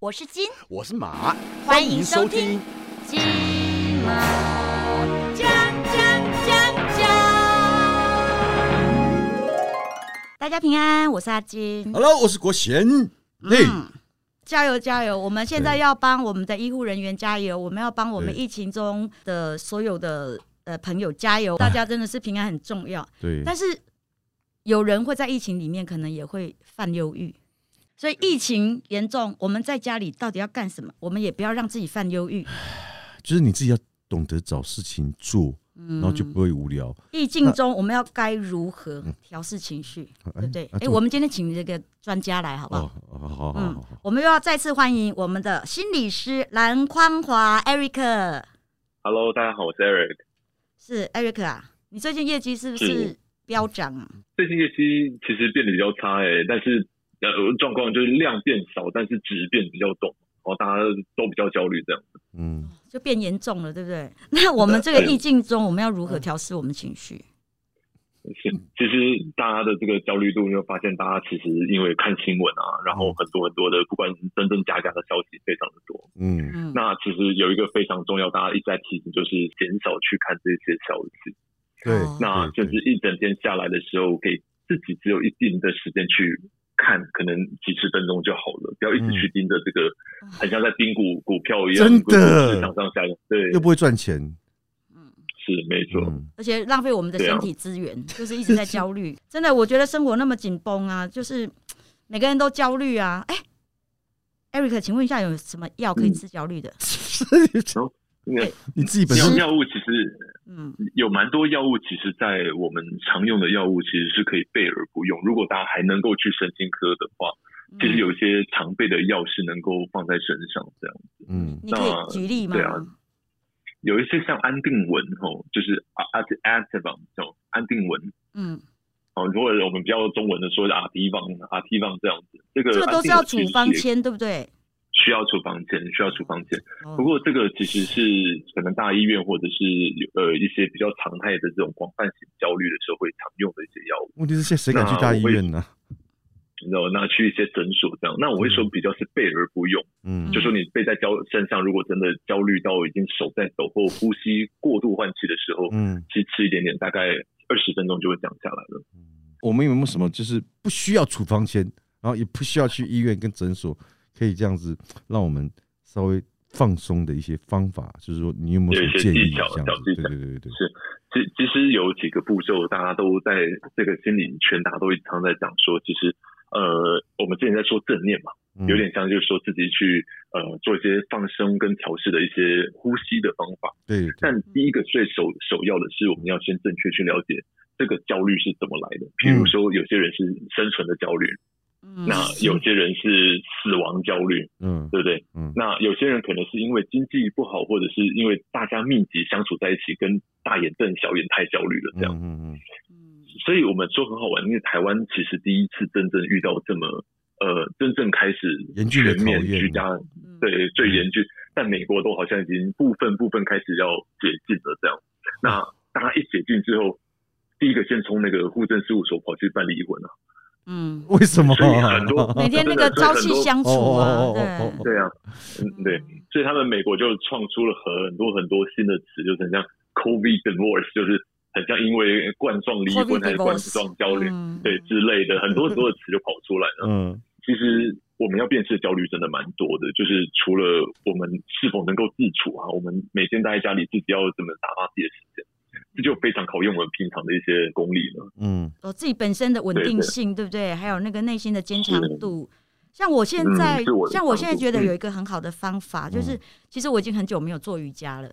我是金，我是马，欢迎收听金马讲讲讲讲。大家平安，我是阿金。Hello，我是国贤。嘿，嗯，加油加油！我们现在要帮我们的医护人员加油，我们要帮我们疫情中的所有的呃朋友加油。大家真的是平安很重要，对，但是有人会在疫情里面可能也会犯忧郁，所以疫情严重，我们在家里到底要干什么？我们也不要让自己犯忧郁。就是你自己要懂得找事情做，嗯然后就不会无聊。意境中，我们要该如何调试情绪，对不对？哎、我们今天请这个专家来，好不好？哦，好好好嗯好好，我们又要再次欢迎我们的心理师蓝匡华 Eric，Hello，大家好，我是 Eric。是 Eric 啊，你最近业绩是不是是飙涨啊？最近业绩其实变得比较差诶、但是呃状况就是量变少，但是质变比较重，然后大家都比较焦虑这样。嗯，就变严重了，对不对？那我们这个意境中，我们要如何调试我们情绪？是，其实大家的这个焦虑度，你会发现大家其实因为看新闻啊，然后很多很多的不管是真真假假的消息非常的多。嗯，嗯，那其实有一个非常重要，大家一直在提醒，就是减少去看这些消息。对哦，那就是一整天下来的时候，给自己只有一定的时间去看，可能几十分钟就好了，不要一直去盯着这个，很像在盯股股票一样，真的市场上下下。对，又不会赚钱。是没错。嗯，而且浪费我们的身体资源，就是一直在焦虑。真的，我觉得生活那么紧绷啊，就是每个人都焦虑啊。哎、e r i c 请问一下，有什么药可以治焦虑的？因为你自己本身药药物其实嗯，有蛮多药物，其实在我们常用的药物其实是可以备而不用。如果大家还能够去神经科的话，其实有一些常备的药是能够放在身上这样子。嗯你可以那举例吗？对啊有一些像安定纹吼，就是阿阿 a n 这种安定纹。嗯，哦，如果我们比较中文的说阿提方、阿提方这样子，这个这个都是要处方签，对不对？需要处方签，需要处方签。哦不过这个其实是可能大医院或者是呃一些比较常态的这种广泛型焦虑的时候会常用的一些药物，问题是现在谁敢去大医院呢？然后那去一些诊所这样。那我会说比较是备而不用，嗯，就说你背在焦身上，如果真的焦虑到已经手在抖或呼吸过度换气的时候，嗯，其实吃一点点，大概二十分钟就会降下来了。我们有没有什么就是不需要处方签，然后也不需要去医院跟诊所，可以这样子让我们稍微放松的一些方法？就是说，你有没有一些建议？技巧对对对对对，是，其其实有几个步骤，大家都在这个心理圈，大家都常在讲说，其实呃，我们之前在说正念嘛，嗯有点像就是说自己去呃做一些放松跟调试的一些呼吸的方法。对，对但第一个最首首要的是，我们要先正确去了解这个焦虑是怎么来的。譬如说，有些人是生存的焦虑，嗯那有些人是死亡焦虑，嗯对不对？嗯那有些人可能是因为经济不好，或者是因为大家密集相处在一起，跟大眼瞪小眼太焦虑了这样。嗯嗯嗯所以我们说很好玩，因为台湾其实第一次真正遇到这么呃真正开始全面居家，嗯对最严峻。但美国都好像已经部分部分开始要解禁了这样。那大家一解禁之后，第一个先从那个户政事务所跑去办离婚啊。嗯，为什么？所以很多每天那个朝夕相处哦哦啊，对，对啊，嗯对，所以他们美国就创出了很多很多新的词，就是很像 COVID divorce，就是很像因为冠状离婚还是冠状焦虑，嗯对之类的，很多很多的词就跑出来了。嗯其实我们要辨识焦虑真的蛮多的，就是除了我们是否能够自处啊，我们每天待在家里自己要怎么打发自己的时间，这就非常考验我们平常的一些功力了。嗯我自己本身的稳定性，对不对？还有那个内心的坚强度。像我现在嗯我，像我现在觉得嗯有一个很好的方法，就是嗯其实我已经很久没有做瑜伽了，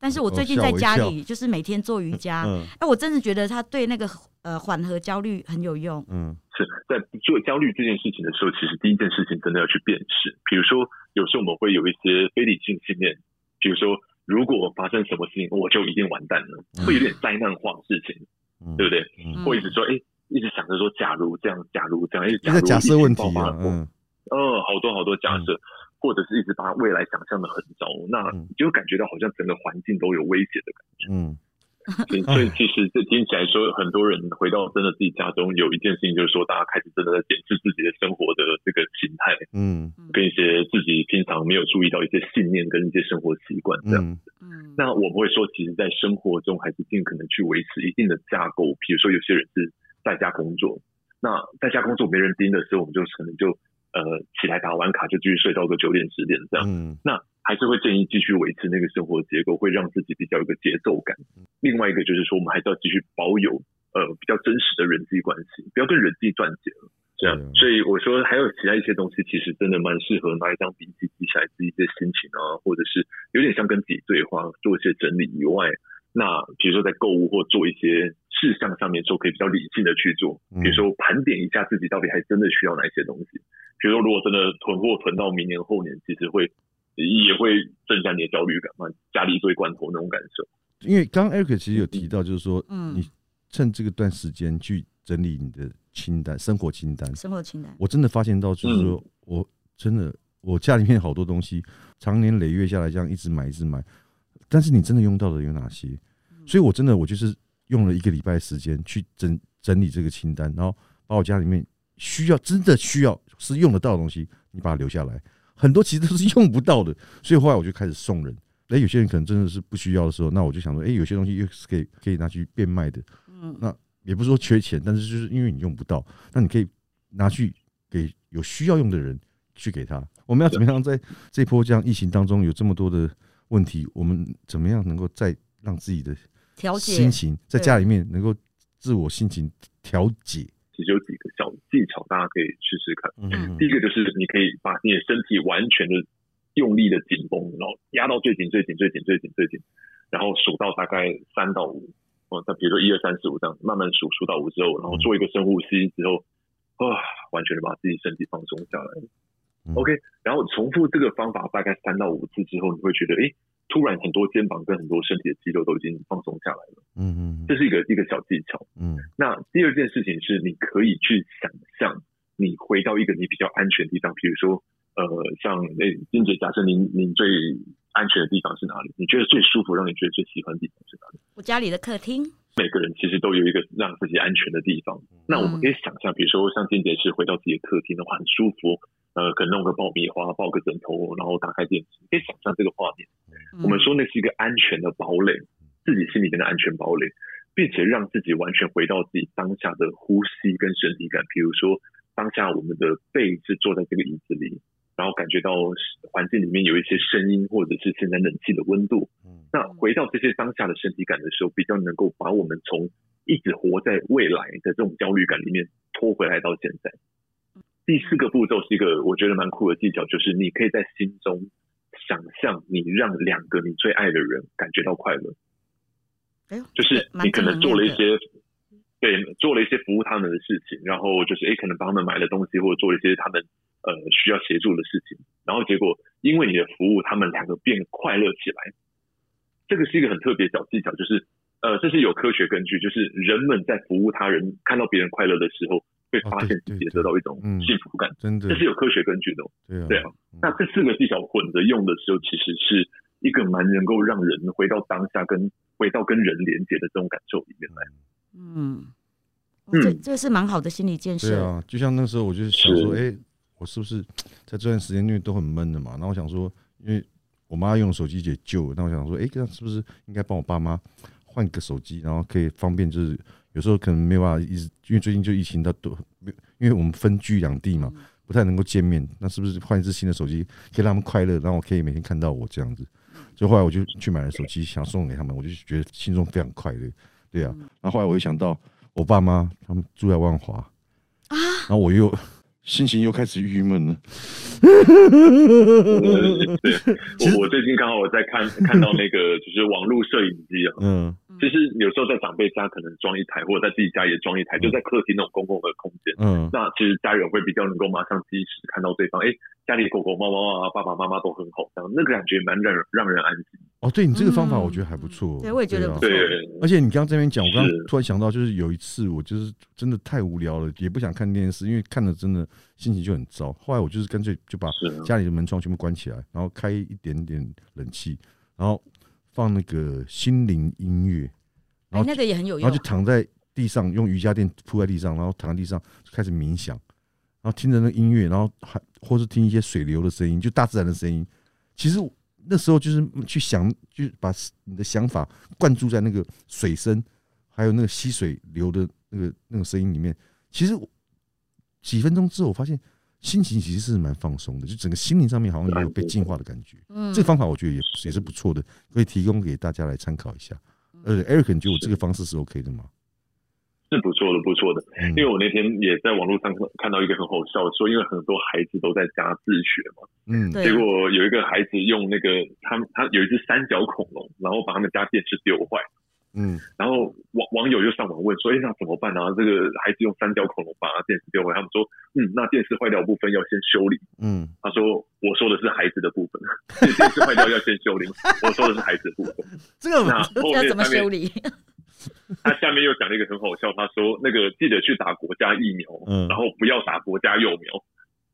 但是我哦最近在家里就是每天做瑜伽，嗯哎，我真的觉得它对那个呃缓和焦虑很有用。嗯是在做焦虑这件事情的时候，其实第一件事情真的要去辨识。比如说，有时候我们会有一些非理性信念，比如说，如果发生什么事情，我就一定完蛋了，嗯。会有点灾难化事情，嗯，对不对？嗯。会一直说，哎，一直想着说，假如这样，假如这样，一直假如假设问题啊嗯。呃，好多好多假设，或者是一直把未来想象的很糟，那就感觉到好像整个环境都有威胁的感觉。嗯 所以所以其实这听起来说，很多人回到真的自己家中，有一件事情就是说，大家开始真的在检视自己的生活的这个形态，嗯跟一些自己平常没有注意到一些信念跟一些生活习惯这样。子嗯，那我们会说，其实，在生活中还是尽可能去维持一定的架构。比如说，有些人是在家工作，那在家工作没人盯的时候，我们就可能就呃起来打完卡就继续睡到个九点十点这样。嗯那还是会建议继续维持那个生活结构，会让自己比较有个节奏感。另外一个就是说，我们还是要继续保有呃比较真实的人际关系，不要跟人际断绝了。这样所以我说还有其他一些东西，其实真的蛮适合拿一张笔记记下来自己的心情啊，或者是有点像跟自己对话，做一些整理以外，那比如说在购物或做一些事项上面，说可以比较理性的去做，比如说盘点一下自己到底还真的需要哪一些东西。比如说，如果真的囤货囤到明年后年，其实会也会增加你的焦虑感嘛，家里一堆罐头那种感受。因为刚刚 Eric 其实有提到，就是说，嗯你趁这个段时间去整理你的清单、生活清单。生活清单，我真的发现到，就是说嗯我真的我家里面好多东西，常年累月下来这样一直买一直买，但是你真的用到的有哪些？所以我真的我就是用了一个礼拜时间去整整理这个清单，然后把我家里面需要真的需要是用得到的东西，你把它留下来。很多其实都是用不到的，所以后来我就开始送人。哎，有些人可能真的是不需要的时候，那我就想说，哎，有些东西又是可以可以拿去变卖的，嗯那也不是说缺钱，但是就是因为你用不到，那你可以拿去给有需要用的人去给他。我们要怎么样在这波这样疫情当中有这么多的问题，我们怎么样能够再让自己的调节心情在家里面能够自我心情调节？其实有几个小技巧，大家可以试试看。嗯第一个就是你可以把你的身体完全的用力的紧绷，然后压到最紧、最紧、最紧、最紧、最紧，然后数到大概三到五。哦，那比如说一二三四五这样，慢慢数数到五之后，然后做一个深呼吸之后，啊，完全的把自己身体放松下来。嗯 OK，然后重复这个方法大概三到五次之后，你会觉得，哎，突然很多肩膀跟很多身体的肌肉都已经放松下来了。嗯嗯这是一个一个小技巧。嗯那第二件事情是，你可以去想象你回到一个你比较安全的地方，比如说，呃，像诶，金姐，假设您您最安全的地方是哪里？你觉得最舒服，让你觉得最喜欢的地方是哪里？我家里的客厅，每个人其实都有一个让自己安全的地方。那我们可以想象，比如说像金姐是回到自己的客厅的话，很舒服，呃，可能弄个爆米花，抱个枕头，然后打开电视，可以想象这个画面。嗯我们说那是一个安全的堡垒，自己心里面的安全堡垒，并且让自己完全回到自己当下的呼吸跟身体感。比如说，当下我们的背是坐在这个椅子里，然后感觉到环境里面有一些声音，或者是现在冷气的温度。嗯那回到这些当下的身体感的时候，比较能够把我们从一直活在未来的这种焦虑感里面拖回来到现在。第四个步骤是一个我觉得蛮酷的技巧，就是你可以在心中想象你让两个你最爱的人感觉到快乐，哎呦，就是你可能做了一些。对，做了一些服务他们的事情，然后就是哎，可能帮他们买了东西，或者做了一些他们呃需要协助的事情，然后结果因为你的服务，他们两个变快乐起来。这个是一个很特别小技巧，就是呃，这是有科学根据，就是人们在服务他人，看到别人快乐的时候，会哦发现自己也得到一种嗯幸福感，真的这是有科学根据的哦。对啊对啊，那这四个技巧混着用的时候，其实是一个蛮能够让人回到当下，跟回到跟人连接的这种感受里面来。嗯，哦这嗯这是蛮好的心理建设。对啊，就像那时候我就是想说，是哎、我是不是在这段时间因为都很闷的嘛，然后我想说，因为我妈用手机解救，那我想说，哎、这样是不是应该帮我爸妈换个手机，然后可以方便，就是有时候可能没有办法一直，因为最近就疫情，它都因为我们分居两地嘛，不太能够见面，那是不是换一只新的手机可以让他们快乐，然后我可以每天看到我这样子？所以后来我就去买了手机，想送给他们，我就觉得心中非常快乐，对啊。然后后来我又想到我爸妈他们住在万华啊，然后我又心情又开始郁闷了。对，我我最近刚好我在看 看到那个就是网络摄影机啊，嗯。其实有时候在长辈家可能装一台，或者在自己家也装一台，就在客厅那种公共的空间。嗯。那其实家人会比较能够马上及时看到对方，哎，家里狗狗、猫猫啊，爸爸妈妈都很好，这样那个感觉蛮让人让人安心。哦，对你这个方法我觉得还不错。对我也觉得啊不错。对，而且你刚刚这边讲，我刚刚突然想到，就是有一次我就是真的太无聊了，也不想看电视，因为看了真的心情就很糟。后来我就是干脆就把家里的门窗全部关起来，然后开一点点冷气，然后放那个心灵音乐，然后哎那个也很有用然后就。躺在地上，用瑜伽垫铺在地上，然后躺在地上就开始冥想，然后听着那个音乐，然后还或是听一些水流的声音，就大自然的声音。其实那时候就是去想，就是把你的想法灌注在那个水声，还有那个溪水流的那个那个声音里面。其实几分钟之后，我发现心情其实是蛮放松的，就整个心灵上面好像也有被净化的感觉。嗯这个方法我觉得也也是不错的，可以提供给大家来参考一下。呃，Eric，你觉得我这个方式是 OK 的吗？是不错的，不错的。嗯因为我那天也在网络上看到一个很好笑的，说因为很多孩子都在家自学嘛，嗯，结果有一个孩子用那个他他有一只三角恐龙，然后把他们家电视丢坏，嗯然后网网友就上网问说，哎，那怎么办啊？这个孩子用三角恐龙把电视丢坏，他们说，嗯，那电视坏掉部分要先修理。嗯，他说，我说的是孩子的部分，电视坏掉要先修理，我说的是孩子的部分。这个那后面怎么修理？他下面又讲了一个很好笑，他说那个记得去打国家疫苗，嗯然后不要打国家幼苗。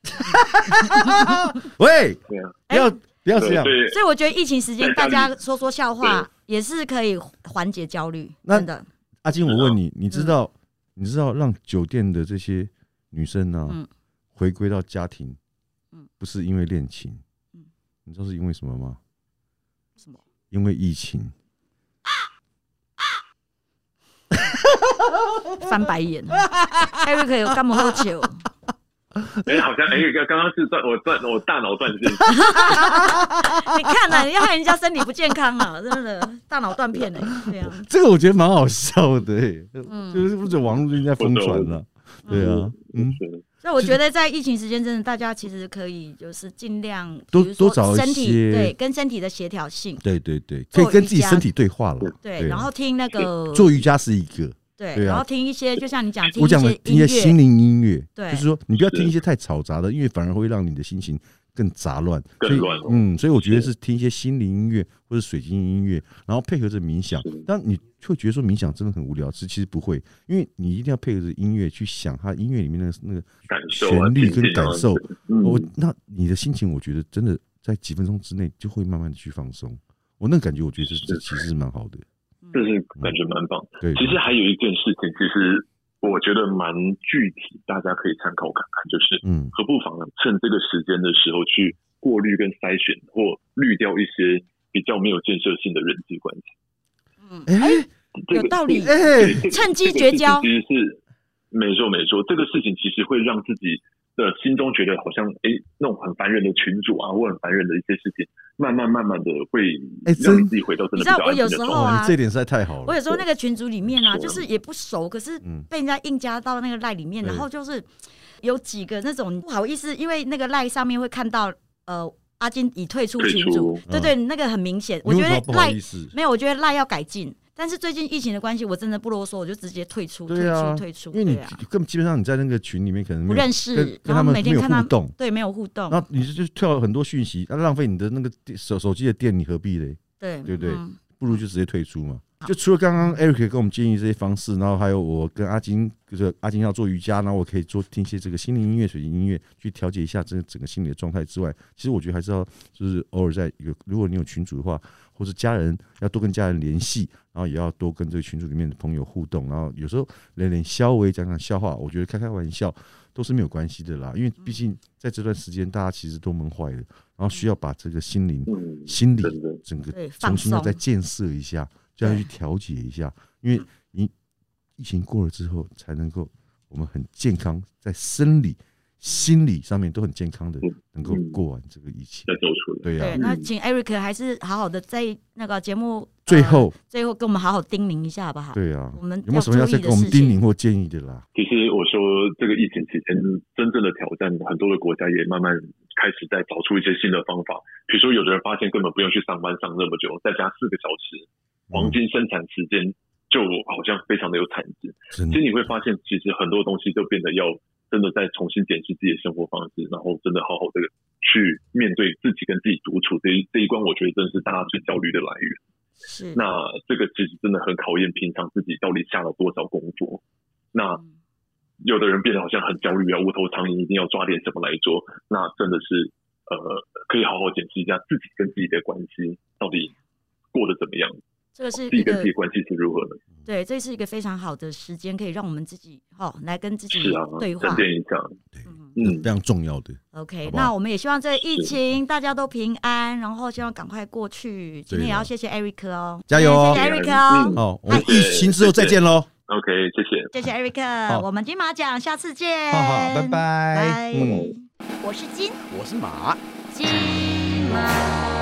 喂，对啊，不要不要这样所。以所以我觉得疫情时间大家说说笑话也是可以缓解焦虑，那真的。阿金，我问你，你知道你知道让酒店的这些女生呢嗯回归到家庭嗯，不是因为恋情嗯，你知道是因为什么吗？什么？因为疫情。翻白眼，Eric 有干嘛喝酒？哎、好像哎，刚、刚刚是断我断我大脑断线，你看呐、你要害人家身体不健康啊，真的大脑断片哎、对啊，这个我觉得蛮好笑的、欸，嗯。就是不是网络最近在疯传了，对啊，嗯，是所以我觉得在疫情时间，真的大家其实可以就是尽量多多找一身体些对跟身体的协调性，对对对，可以跟自己身体对话了，对，然后听那个做瑜伽是一个，对，对啊。然后听一些就像你讲听我一讲的听一些心乐，灵音乐，对。就是说你不要听一些太嘈杂的，因为反而会让你的心情更杂乱，所以更乱哦。嗯，所以我觉得是。听一些心灵音乐或者水晶音乐，然后配合着冥想是。但你会觉得说冥想真的很无聊，其实其实不会，因为你一定要配合着音乐去想它音乐里面的那个感受啊，旋律跟感受。嗯。我那你的心情，我觉得真的在几分钟之内就会慢慢的去放松。我那个感觉，我觉得是这其实是蛮好的。这是感觉蛮棒。对，其实还有一件事情，其实我觉得蛮具体，大家可以参考看看，就是嗯何不妨，趁这个时间的时候去过滤跟筛选，或滤掉一些比较没有建设性的人际关系。嗯，哎这个有道理趁机绝交其实是没错没错，这个事情其实会让自己的心中觉得好像哎那种很烦人的群主啊，或很烦人的一些事情，慢慢慢慢的会让你自己回到真的比较安你知道我有静的状态。时候啊这点实在太好了。我有时候那个群组里面啊，就是也不熟，可是嗯被人家硬加到那个赖里面，对然后就是有几个那种不好意思，因为那个赖上面会看到呃阿金已退出群组，对对，那个很明显。我觉得赖？没有，我觉得赖要改进。但是最近疫情的关系，我真的不啰嗦，我就直接退出，退出，退出。因为你根本基本上你在那个群里面可能不认识他们没有每天看他互动，对，没有互动，那你就就跳了很多讯息，那浪费你的那个手手机的电，你何必嘞？对对不对嗯不如就直接退出嘛。就除了刚刚 Eric 给我们建议这些方式，然后还有我跟阿金，就是阿金要做瑜伽，然后我可以做听一些这个心灵音乐、水晶音乐，去调节一下这整个心理的。状态之外，其实我觉得还是要就是偶尔在有如果你有群主的话，或是家人要多跟家人联系，然后也要多跟这个群组里面的朋友互动，然后有时候连连稍微讲讲笑话，我觉得开开玩笑都是没有关系的啦，因为毕竟在这段时间大家其实都闷坏了，然后需要把这个心灵嗯，心理整个重新要再建设一下，就要去调节一下，因为你疫情过了之后，才能够我们很健康，在生理、心理上面都很健康的嗯，能够嗯过完这个疫情。再走出来。对呀、对，那请 Eric 还是好好的在那个节目呃最后，最后跟我们好好叮咛一下好不好？对啊、我们有没有什么要再跟我们叮咛或建议的啦？其实我说这个疫情期间真正的挑战，很多的国家也慢慢开始在找出一些新的方法。比如说，有的人发现根本不用去上班上那么久，在家四个小时，黄金生产时间就好像非常的有产值。其实你会发现，其实很多东西都变得要真的在重新检视自己的生活方式，然后真的好好的去面对自己跟自己独处这一这一关，我觉得真的是大家最焦虑的来源。是那这个其实真的很考验平常自己到底下了多少功夫。那嗯有的人变得好像很焦虑啊，无头苍蝇，一定要抓点什么来做。那真的是呃，可以好好检视一下自己跟自己的关系到底过得怎么样，这个是自己一个跟自己关系是如何的。对，这是一个非常好的时间，可以让我们自己哦来跟自己对话沉。淀一下，嗯嗯非，常重要的。OK，好好那我们也希望这个疫情大家都平安，然后希望赶快过去。今天也要谢谢 Eric 哦，加油哦谢谢 Eric 哦嗯，哦，我们疫情之后再见喽。OK，谢谢。谢谢 Eric，好我们金马奖下次见，好好，拜拜。拜嗯我是金我是马。金马。